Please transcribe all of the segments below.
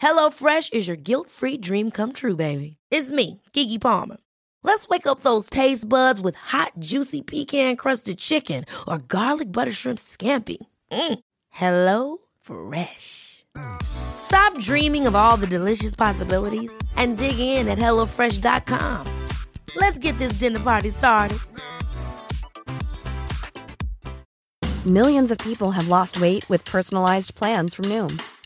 HelloFresh is your guilt-free dream come true, baby. It's me, Kiki Palmer. Let's wake up those taste buds with hot, juicy pecan-crusted chicken or garlic butter shrimp scampi. Mm. Hello Fresh. Stop dreaming of all the delicious possibilities and dig in at HelloFresh.com. Let's get this dinner party started. Millions of people have lost weight with personalized plans from Noom,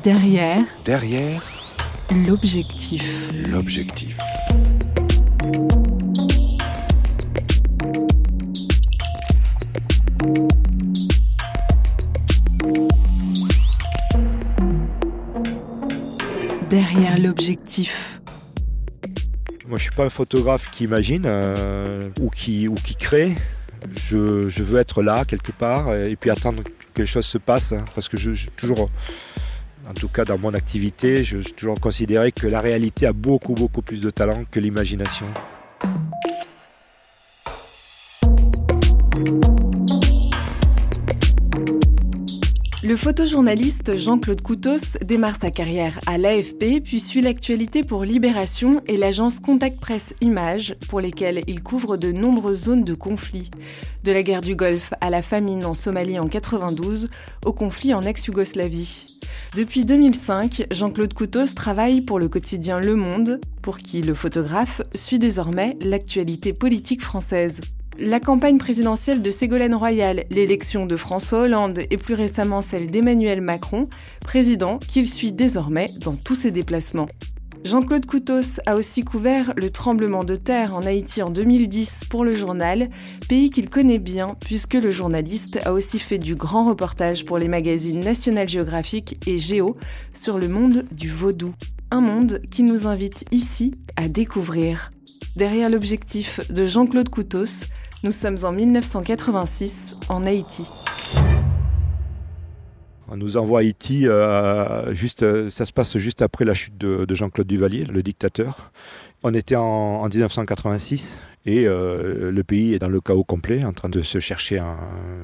Derrière Derrière l'objectif. l'objectif. Derrière l'objectif. Moi, je suis pas un photographe qui imagine euh, ou, qui, ou qui crée. Je, je veux être là, quelque part, et puis attendre que les choses se passent. hein, parce que je, je toujours, en tout cas dans mon activité, je, toujours considéré que la réalité a beaucoup, beaucoup plus de talent que l'imagination. Le photojournaliste Jean-Claude Coutos démarre sa carrière à l'AFP puis suit l'actualité pour Libération et l'agence Contact Presse Images pour lesquelles il couvre de nombreuses zones de conflit. De la guerre du Golfe à la famine en Somalie en 92 au conflit en ex-Yougoslavie. Depuis 2005, Jean-Claude Coutos travaille pour le quotidien Le Monde, pour qui le photographe suit désormais l'actualité politique française. La campagne présidentielle de Ségolène Royal, l'élection de François Hollande et plus récemment celle d'Emmanuel Macron, président qu'il suit désormais dans tous ses déplacements. Jean-Claude Coutos a aussi couvert le tremblement de terre en Haïti en 2010 pour le journal, pays qu'il connaît bien puisque le journaliste a aussi fait du grand reportage pour les magazines National Geographic et Géo sur le monde du vaudou. Un monde qui nous invite ici à découvrir. Derrière l'objectif de Jean-Claude Coutos, nous sommes en 1986 en Haïti. On nous envoie à Haïti, euh, euh, ça se passe juste après la chute de, de Jean-Claude Duvalier, le dictateur. On était en, en 1986 et euh, le pays est dans le chaos complet, en train de se chercher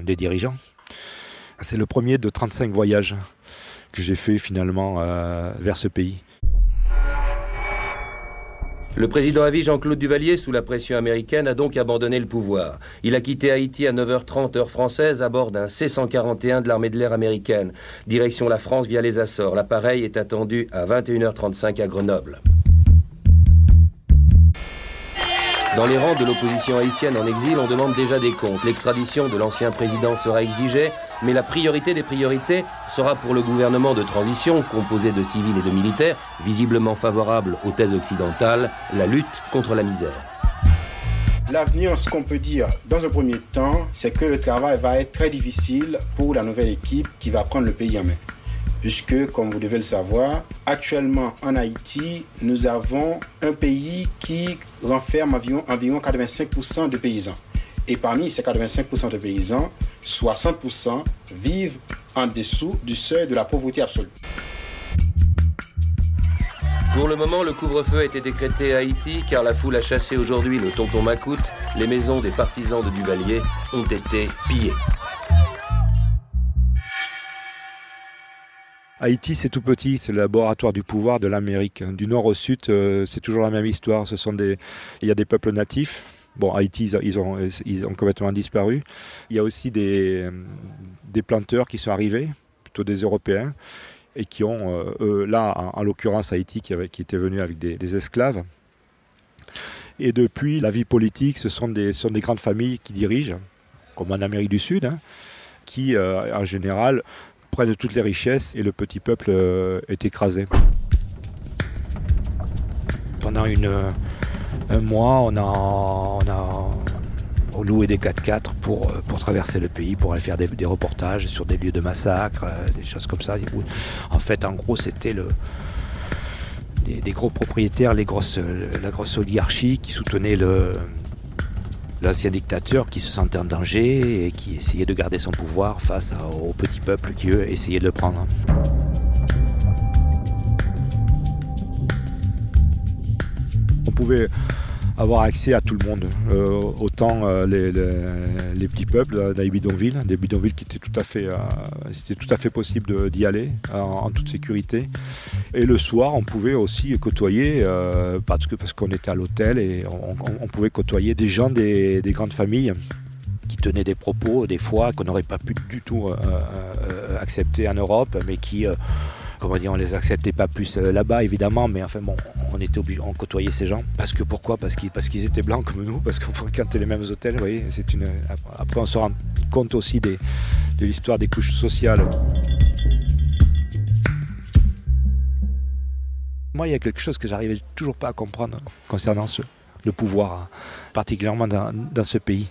des dirigeants. C'est le premier de 35 voyages que j'ai fait finalement euh, vers ce pays. Le président à Jean-Claude Duvalier, sous la pression américaine, a donc abandonné le pouvoir. Il a quitté Haïti à 9h30 heure française à bord d'un C-141 de l'armée de l'air américaine. Direction la France via les Açores. L'appareil est attendu à 21h35 à Grenoble. Dans les rangs de l'opposition haïtienne en exil, on demande déjà des comptes. L'extradition de l'ancien président sera exigée, mais la priorité des priorités sera pour le gouvernement de transition, composé de civils et de militaires, visiblement favorable aux thèses occidentales, la lutte contre la misère. L'avenir, ce qu'on peut dire dans un premier temps, c'est que le travail va être très difficile pour la nouvelle équipe qui va prendre le pays en main. Puisque, comme vous devez le savoir, actuellement en Haïti, nous avons un pays qui renferme environ, environ 85% de paysans. Et parmi ces 85% de paysans, 60% vivent en dessous du seuil de la pauvreté absolue. Pour le moment, le couvre-feu a été décrété à Haïti car la foule a chassé aujourd'hui le tonton Macoute. Les maisons des partisans de Duvalier ont été pillées. Haïti, c'est tout petit, c'est le laboratoire du pouvoir de l'Amérique. Du nord au sud, euh, c'est toujours la même histoire. Ce sont des, il y a des peuples natifs. Bon, Haïti, ils, ont, complètement disparu. Il y a aussi des, euh, des planteurs qui sont arrivés, plutôt des Européens, et qui ont, euh, là, en, en l'occurrence Haïti, qui, avait, qui était venu avec des, esclaves. Et depuis, la vie politique, ce sont des, ce sont des grandes familles qui dirigent, comme en Amérique du Sud, hein, qui, euh, en général, prennent toutes les richesses et le petit peuple est écrasé. Pendant une, un mois, on a, on des 4x4 pour, euh, pour traverser le pays, pour aller faire des, reportages sur des lieux de massacre, euh, des choses comme ça. En fait, en gros, c'était le, des, des gros propriétaires, les euh, la grosse oligarchie qui soutenait l'ancien dictateur qui se sentait en danger et qui essayait de garder son pouvoir face à- au petit peuple qui, eux, essayaient de le prendre. On pouvait avoir accès à tout le monde, Euh, autant euh, les, petits peuples les bidonvilles, des bidonvilles qui étaient tout à fait, euh, c'était tout à fait possible d'y aller en, toute sécurité. Et le soir, on pouvait aussi côtoyer, euh, parce que parce qu'on était à l'hôtel et on, pouvait côtoyer des gens des, des grandes familles qui tenaient des propos, des fois qu'on n'aurait pas pu du tout accepter en Europe, mais qui comment dire, on les acceptait pas plus euh, là-bas évidemment, mais enfin bon, on était obligé, on côtoyait ces gens. Parce que pourquoi? Parce qu'ils étaient blancs comme nous, parce qu'on fréquentait les mêmes hôtels. Vous voyez, une. Après, on se rend compte aussi des, de l'histoire des couches sociales. Moi, il y a quelque chose que j'arrivais toujours pas à comprendre concernant ce, le pouvoir, particulièrement dans, dans ce pays.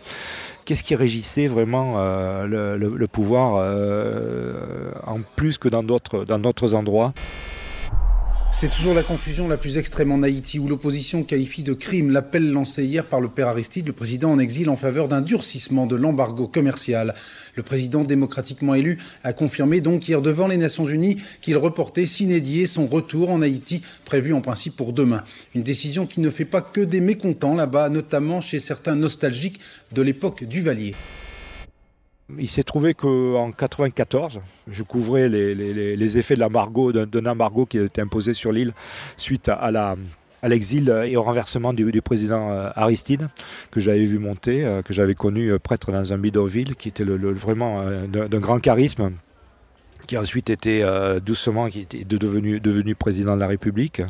Qu'est-ce qui régissait vraiment euh, le, pouvoir euh, en plus que dans d'autres dans d'autres endroits? C'est toujours la confusion la plus extrême en Haïti, où l'opposition qualifie de crime l'appel lancé hier par le père Aristide, le président en exil, en faveur d'un durcissement de l'embargo commercial. Le président démocratiquement élu a confirmé donc hier devant les Nations Unies qu'il reportait s'inédier son retour en Haïti, prévu en principe pour demain. Une décision qui ne fait pas que des mécontents là-bas, notamment chez certains nostalgiques de l'époque du Valier. Il s'est trouvé qu'en 94, je couvrais les, effets de d'un embargo qui été imposé sur l'île suite à, l'exil et au renversement du, président euh, Aristide, que j'avais vu monter, euh, que j'avais connu euh, prêtre dans un bidonville, qui était vraiment d'un grand charisme, qui a ensuite été euh, doucement qui était de- devenu, devenu président de la République,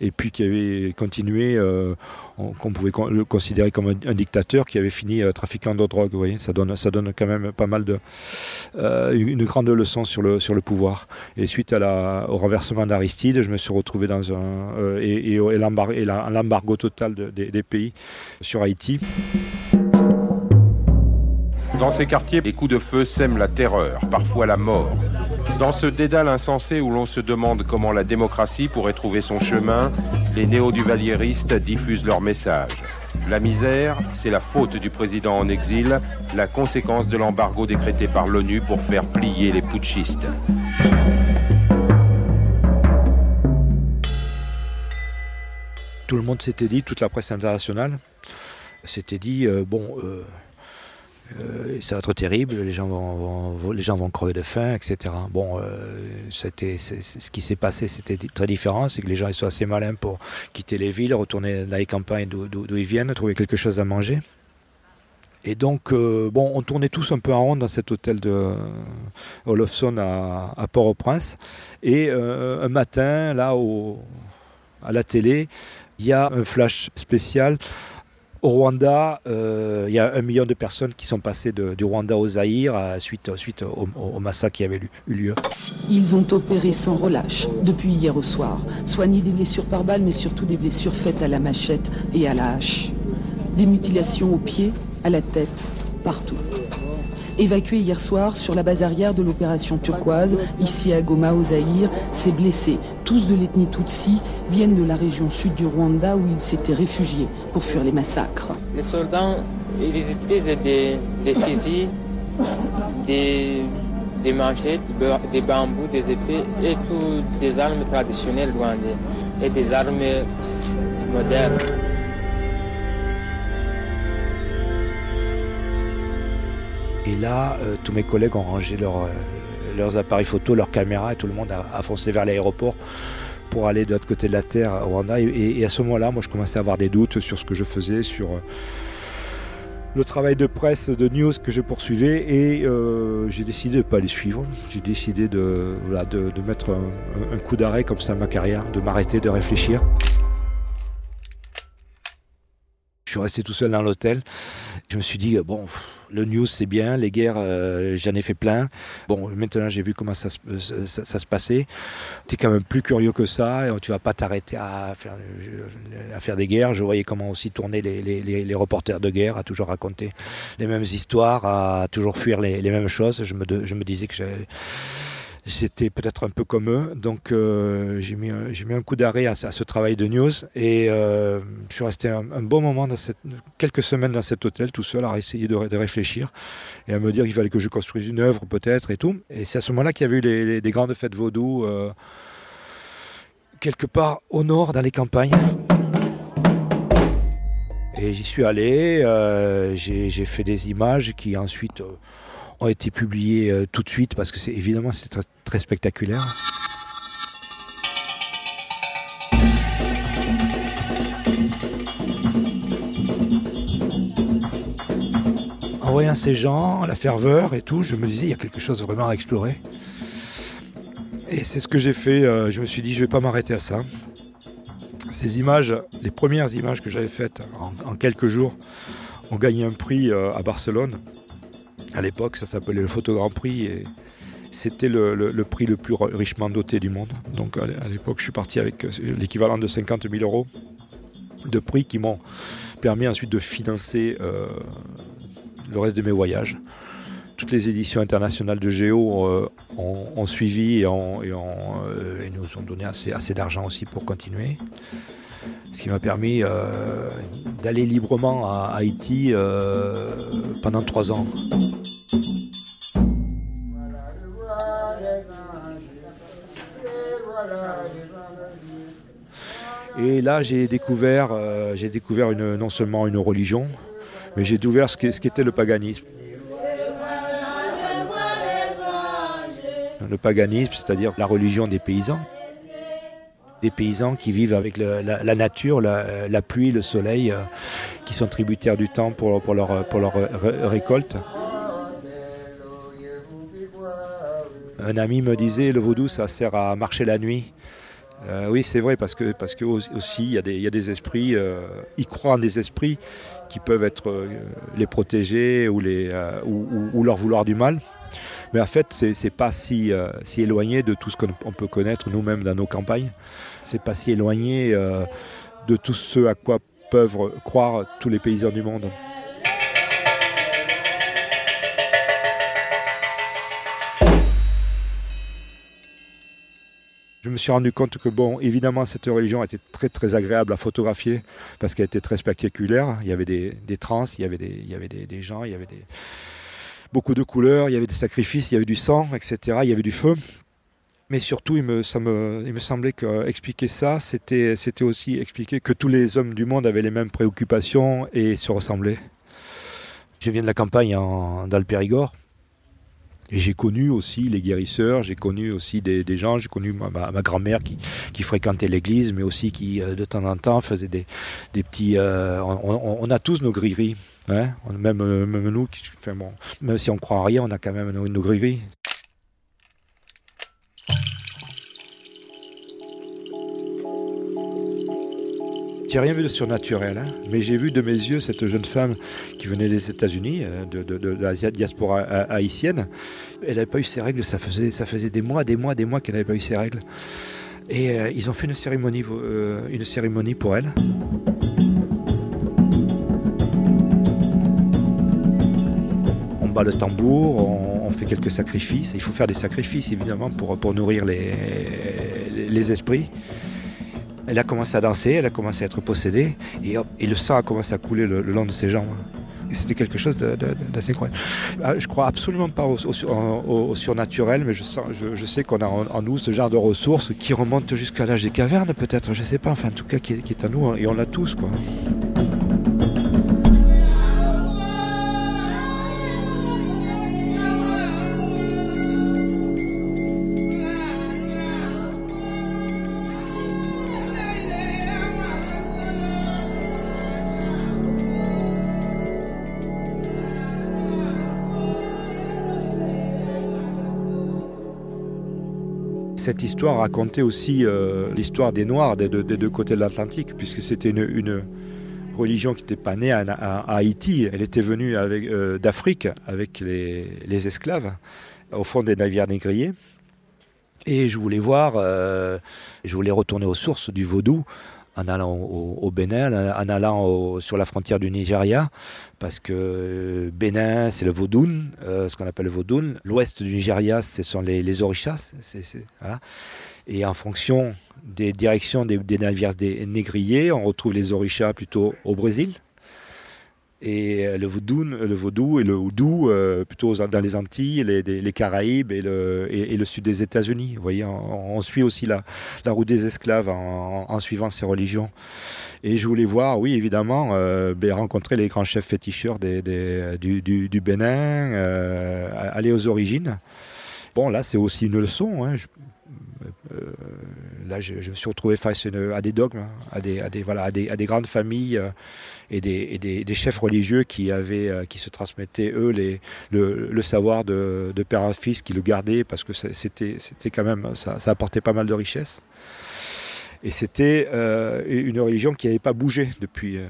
et puis qui avait continué, euh, on- qu'on pouvait le considérer comme un, dictateur, qui avait fini euh, trafiquant de drogue. Vous voyez, ça donne, ça donne quand même pas mal de, une grande leçon sur le, sur le pouvoir. Et suite à la, au renversement d'Aristide, je me suis retrouvé dans un et, et, l'embargo total de- des, des pays sur Haïti. Dans ces quartiers, les coups de feu sèment la terreur, parfois la mort. Dans ce dédale insensé où l'on se demande comment la démocratie pourrait trouver son chemin, les néo-duvaliéristes diffusent leur message. La misère, c'est la faute du président en exil, la conséquence de l'embargo décrété par l'ONU pour faire plier les putschistes. Tout le monde s'était dit, toute la presse internationale s'était dit, euh, bon, euh, euh, ça va être terrible, les gens vont, les gens vont crever de faim, etc. Bon, euh, c'était, ce qui s'est passé, c'était très différent, c'est que les gens sont assez malins pour quitter les villes, retourner dans les campagnes d'où, ils viennent, trouver quelque chose à manger. Et donc, euh, bon, on tournait tous un peu en rond dans cet hôtel de Olofsson à, Port-au-Prince. Et un matin, là, à la télé, il y a un flash spécial. Au Rwanda, euh, il y a un million de personnes qui sont passées du Rwanda au Zaïre euh, suite, au, au- massacre qui avait eu- eu lieu. Ils ont opéré sans relâche depuis hier au soir. Soigné des blessures par balle, mais surtout des blessures faites à la machette et à la hache. Des mutilations aux pieds, à la tête, partout. Évacués hier soir sur la base arrière de l'opération turquoise, ici à Goma, au Zaïre, ces blessés, tous de l'ethnie Tutsi, viennent de la région sud du Rwanda où ils s'étaient réfugiés pour fuir les massacres. Les soldats, ils utilisent des, des fusils, des, des manchettes, des bambous, des épées et toutes des armes traditionnelles rwandaises et des armes modernes. Et là, euh, tous mes collègues ont rangé euh, leurs appareils photo, leurs caméras, et tout le monde a, foncé vers l'aéroport pour aller de l'autre côté de la Terre, au Rwanda. Et, à ce moment-là, moi, je commençais à avoir des doutes sur ce que je faisais, sur euh, le travail de presse, de news que je poursuivais et j'ai décidé de ne pas les suivre. J'ai décidé de, voilà, de mettre un, un coup d'arrêt comme ça à ma carrière, de m'arrêter, de réfléchir. Je suis resté tout seul dans l'hôtel. Je me suis dit, euh, bon, le news c'est bien, les guerres, euh, j'en ai fait plein. Bon, maintenant j'ai vu comment ça, se- euh, passait. Tu es quand même plus curieux que ça, et tu vas pas t'arrêter à faire, des guerres. Je voyais comment aussi tourner les, reporters de guerre, à toujours raconter les mêmes histoires, à toujours fuir les, mêmes choses. Je me, je disais que j'avais- J'étais peut-être un peu comme eux, donc euh, j'ai mis, mis un coup d'arrêt à, ce- travail de news et euh, je suis resté un, bon moment, dans cette, quelques semaines dans cet hôtel tout seul à essayer de, de réfléchir et à me dire qu'il fallait que je construise une œuvre peut-être et tout. Et c'est à ce moment-là qu'il y avait eu les, les- des grandes fêtes vaudou euh, quelque part au nord dans les campagnes. Et j'y suis allé, j'ai fait des images qui ensuite ont été publiées euh, tout de suite parce que c'est évidemment c'est très, spectaculaire. En voyant ces gens, la ferveur et tout, je me disais il y a quelque chose vraiment à explorer. Et c'est ce que j'ai fait. euh, je me suis dit je vais pas m'arrêter à ça. Ces images, les premières images que j'avais faites en, en quelques jours, ont gagné un prix euh, à Barcelone. À l'époque, ça s'appelait le Photo Grand Prix et c'était le, prix le plus ri- richement doté du monde. Donc à l'é- à l'époque, je suis parti avec euh, l'équivalent de 50 000 euros de prix qui m'ont permis ensuite de financer euh, le reste de mes voyages. Toutes les éditions internationales de Géo euh, ont, suivi et, nous ont donné assez, d'argent aussi pour continuer. Ce qui m'a permis d'aller librement à Haïti pendant trois ans. Et là, j'ai découvert, euh, j'ai découvert une, non seulement une religion, mais j'ai découvert ce qu'était le paganisme. Le paganisme, c'est-à-dire la religion des paysans. Des paysans qui vivent avec la, nature, la, pluie, le soleil, euh, qui sont tributaires du temps pour, leur, récolte. Un ami me disait, le vaudou, ça sert à marcher la nuit. Euh, oui, c'est vrai, parce que, parce que aussi, il y, a des- esprits, euh, ils croient en des esprits qui peuvent être euh, les protéger ou, leur vouloir du mal. Mais en fait, c'est c'est pas si, si éloigné de tout ce qu'on on peut connaître nous-mêmes dans nos campagnes. C'est pas si éloigné de tout ce à quoi peuvent croire tous les paysans du monde. Je me suis rendu compte que, bon, évidemment, cette religion était très très agréable à photographier parce qu'elle était très spectaculaire. Il y avait des, des trans, il y avait, des, gens, il y avait des, beaucoup de couleurs, il y avait des sacrifices, il y avait du sang, etc. Il y avait du feu. Mais surtout, il me, semblait que expliquer ça, c'était, c'était aussi expliquer que tous les hommes du monde avaient les mêmes préoccupations et se ressemblaient. Je viens de la campagne en, dans le Périgord. Et j'ai connu aussi les guérisseurs, j'ai connu aussi des, gens, j'ai connu ma, grand-mère qui, fréquentait l'église, mais aussi qui euh, de temps en temps faisait des, petits... euh, on, on- a tous nos grilleries, hein euh, même nous, qui, même si on croit en rien, on a quand même nos, nos. J'ai rien vu de surnaturel, hein, mais j'ai vu de mes yeux cette jeune femme qui venait des États-Unis, euh, de, de- de la diaspora ha- haïtienne. Elle n'avait pas eu ses règles, ça faisait, des mois, des mois, des mois qu'elle n'avait pas eu ses règles. Et euh, ils ont fait une cérémonie, euh, pour elle. On bat le tambour, on, fait quelques sacrifices. Il faut faire des sacrifices évidemment pour, nourrir les esprits. Elle a commencé à danser, elle a commencé à être possédée, et, hop, le sang a commencé à couler le, long de ses jambes. Et c'était quelque chose d'assez incroyable. Ah, Je crois absolument pas au, au sur- au- au surnaturel, mais je, sens- je- sais qu'on a en, nous ce genre de ressources qui remontent jusqu'à l'âge des cavernes, peut-être, je sais pas, enfin en tout cas qui, est- qui est à nous, hein, et on l'a tous. quoi. Cette histoire racontait aussi euh, l'histoire des Noirs des deux, côtés de l'Atlantique, puisque c'était une, religion qui n'était pas née à, Haïti. Elle était venue euh, d'Afrique avec les, les esclaves au fond des navires négriers. Et je voulais voir, euh, je voulais retourner aux sources du vaudou en allant au, Bénin, en allant sur la frontière du Nigeria, parce que euh, Bénin, c'est le Vaudoun, euh, ce qu'on appelle le Vaudoun. L'ouest du Nigeria, ce sont les, les Orishas. Et en fonction des directions des, navires négriers, on retrouve les Orishas plutôt au Brésil. Et euh, le vaudou, le vaudou et le houdou euh, plutôt dans les Antilles, les, les- Caraïbes et le, et, et le sud des États-Unis. Vous voyez, on, on suit aussi la, la route des esclaves en, en suivant ces religions. Et je voulais voir, oui, évidemment, euh, ben, rencontrer les grands chefs féticheurs des, des- du, du- du Bénin, euh, aller aux origines. Bon, là, c'est aussi une leçon. hein. Là, je, me suis retrouvé face à à des dogmes, hein, à des, à des, voilà, à des, à des grandes familles euh, et, des, et des, chefs religieux qui, avaient, euh, qui se transmettaient, eux, les, le, savoir de, père en fils, qui le gardaient parce que c'était quand même, ça, apportait pas mal de richesses. Et c'était euh, une religion qui n'avait pas bougé depuis. euh,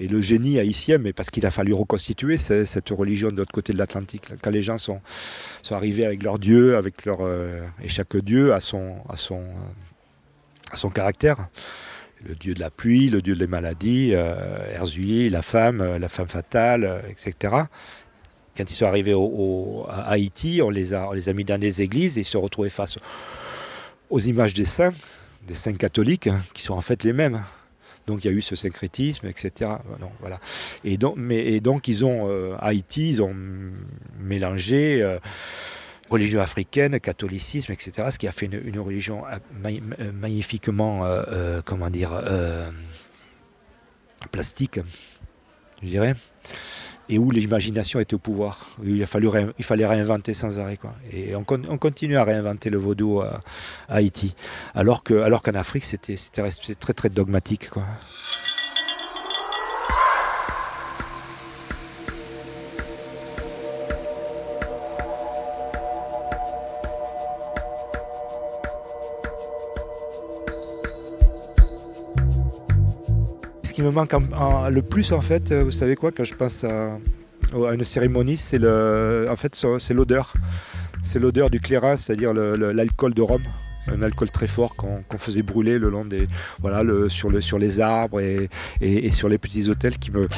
et le génie haïtien, mais parce qu'il a fallu reconstituer ce- cette religion de l'autre côté de l'Atlantique. Quand les gens sont, arrivés avec leur Dieu, avec leur, euh, et chaque Dieu a son, son, son caractère. Le Dieu de la pluie, le Dieu des maladies, euh, la femme, euh, la femme fatale, euh, etc. Quand ils sont arrivés au, à Haïti, on les, a, les a mis dans des églises et ils se retrouvaient face aux images des saints, des saints catholiques, qui sont en fait les mêmes. Donc il y a eu ce syncrétisme, etc. Voilà. Et donc, ils ont, euh, Haïti, ils ont mélangé euh, religion africaine, catholicisme, etc. Ce qui a fait une, religion euh, ma- magnifiquement, comment dire, plastique, je dirais. Et où l'imagination était au pouvoir. Il, a fallu il fallait réinventer sans arrêt. Quoi. Et on, con- on continue à réinventer le vaudou à, à Haïti. Alors qu'en alors Afrique, c'était très très dogmatique. Quoi. Qui me manque le plus, en fait, euh, vous savez quoi, quand je pense à, une cérémonie, c'est le, en fait, c'est l'odeur. C'est l'odeur du clairin, c'est-à-dire l'alcool de Rome. Un alcool très fort qu'on faisait brûler le long des, voilà, sur, le, sur les arbres et sur les petits hôtels qui me,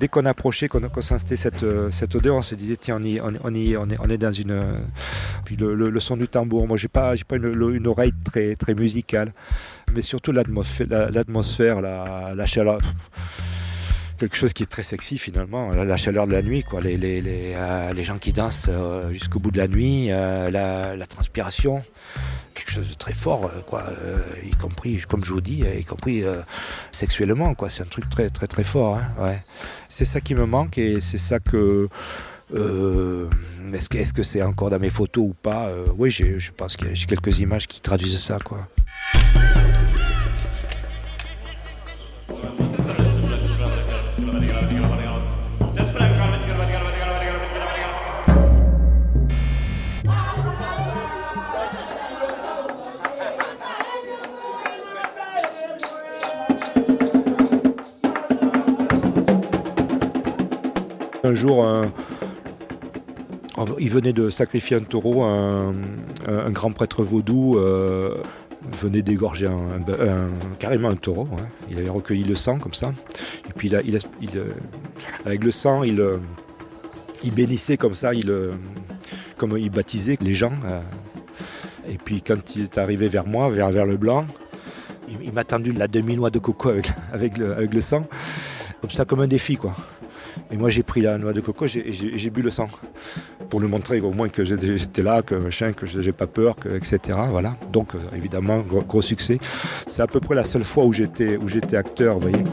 dès qu'on approchait, qu'on sentait cette, euh, cette odeur, on se disait tiens, on, est, dans une. euh, Puis le, son du tambour. Moi, j'ai pas, pas une, oreille très, très musicale, mais surtout l'atmosphère, la, l'atmosphère, la, la chaleur. Quelque chose qui est très sexy finalement, la, chaleur de la nuit, quoi. Les, les, les, euh, les gens qui dansent euh, jusqu'au bout de la nuit, euh, la, transpiration, quelque chose de très fort, quoi. y compris, comme je vous dis, y compris sexuellement, quoi. C'est un truc très très très fort. hein, ouais. C'est ça qui me manque et c'est ça que. est-ce que est-ce c'est encore dans mes photos ou pas Oui, je pense que j'ai quelques images qui traduisent ça, quoi. Un jour, il venait de sacrifier un taureau, un, grand prêtre vaudou euh, venait d'égorger carrément un taureau. hein. Il avait recueilli le sang comme ça. Et puis euh, avec le sang, il, euh, il bénissait comme ça, il, comme il baptisait les gens. Et puis quand il est arrivé vers moi, vers, le blanc, il, m'a tendu la demi-noix de coco avec, avec, le, avec le sang, comme ça, comme un défi quoi. Et moi j'ai pris la noix de coco et j'ai bu le sang pour lui montrer au moins que j'étais là, que machin, que j'ai pas peur, etc. Voilà. Donc euh, évidemment gros, gros succès. C'est à peu près la seule fois où j'étais acteur, vous voyez.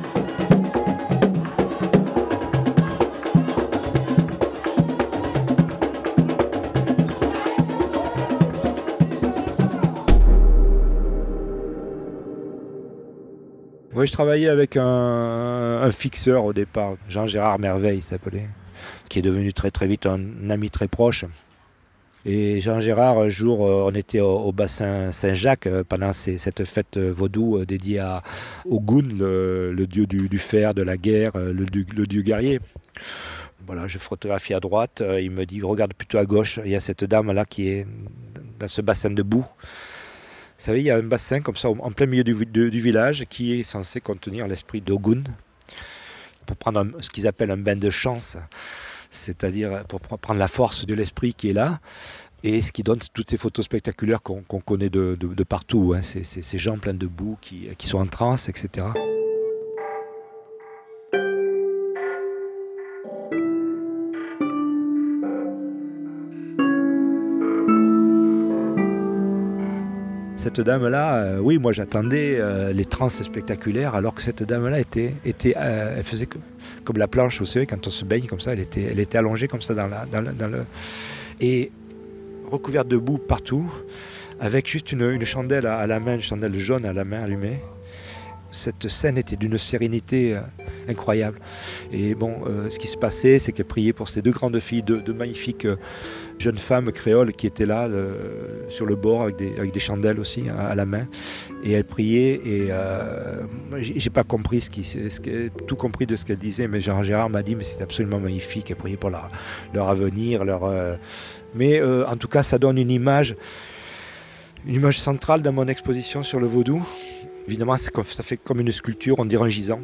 Je travaillais avec un, fixeur au départ, Jean-Gérard Merveille il s'appelait, qui est devenu très très vite un ami très proche. Et Jean Gérard, un jour, euh, on était au, bassin Saint-Jacques euh, pendant cette fête euh, vaudou dédiée à, au Goun, le, dieu du, fer, de la guerre, le, le dieu guerrier. Voilà, je photographie à droite, il me dit regarde plutôt à gauche, il y a cette dame là qui est dans ce bassin de boue. Savez, il y a un bassin comme ça en plein milieu du, village qui est censé contenir l'esprit d'Ogun pour prendre ce qu'ils appellent un bain de chance c'est-à-dire pour prendre la force de l'esprit qui est là, et ce qui donne toutes ces photos spectaculaires qu'on connaît de, partout, hein. ces gens pleins de boue qui, qui sont en transe, etc. cette dame-là, euh, oui, moi j'attendais euh, les trans spectaculaires, alors que cette dame-là était, euh, elle faisait comme, la planche, vous savez, quand on se baigne comme ça, elle était, allongée comme ça dans, le, et recouverte de boue partout, avec juste une, chandelle à, la main, une chandelle jaune à la main allumée. Cette scène était d'une sérénité incroyable. Et bon, ce qui se passait, c'est qu'elle priait pour ces deux grandes filles, deux, magnifiques jeune femme créole qui était là sur le bord avec des, chandelles aussi hein, à, la main. Et elle priait et euh, j'ai pas compris ce qui ce tout compris de ce qu'elle disait mais Jean Gérard m'a dit mais c'est absolument magnifique elle priait pour leur, avenir leur euh, mais euh, en tout cas ça donne une image une image centrale dans mon exposition sur le vaudou. Évidemment ça fait comme une sculpture on dirait un gisant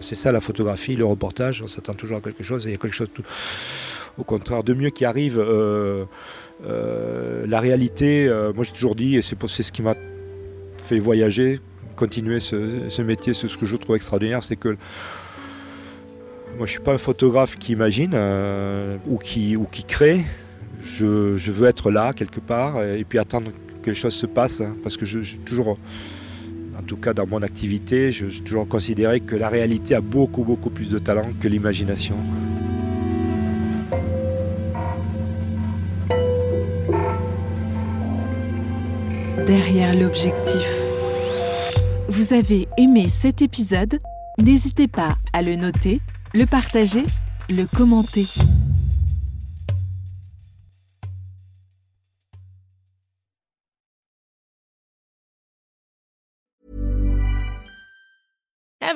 c'est ça la photographie, le reportage, on s'attend toujours à quelque chose et il y a quelque chose au contraire de mieux qui arrive. Euh, euh, la réalité, euh, moi j'ai toujours dit, et c'est ce qui m'a fait voyager, continuer ce, métier, ce, que je trouve extraordinaire, c'est que moi je suis pas un photographe qui imagine ou, qui, ou qui crée. Je, veux être là quelque part et puis attendre que les choses se passent hein, parce que je, je toujours en tout cas dans mon activité, j'ai toujours considéré que la réalité a beaucoup beaucoup plus de talent que l'imagination. derrière l'objectif. Vous avez aimé cet épisode? N'hésitez pas à le noter, le partager, le commenter.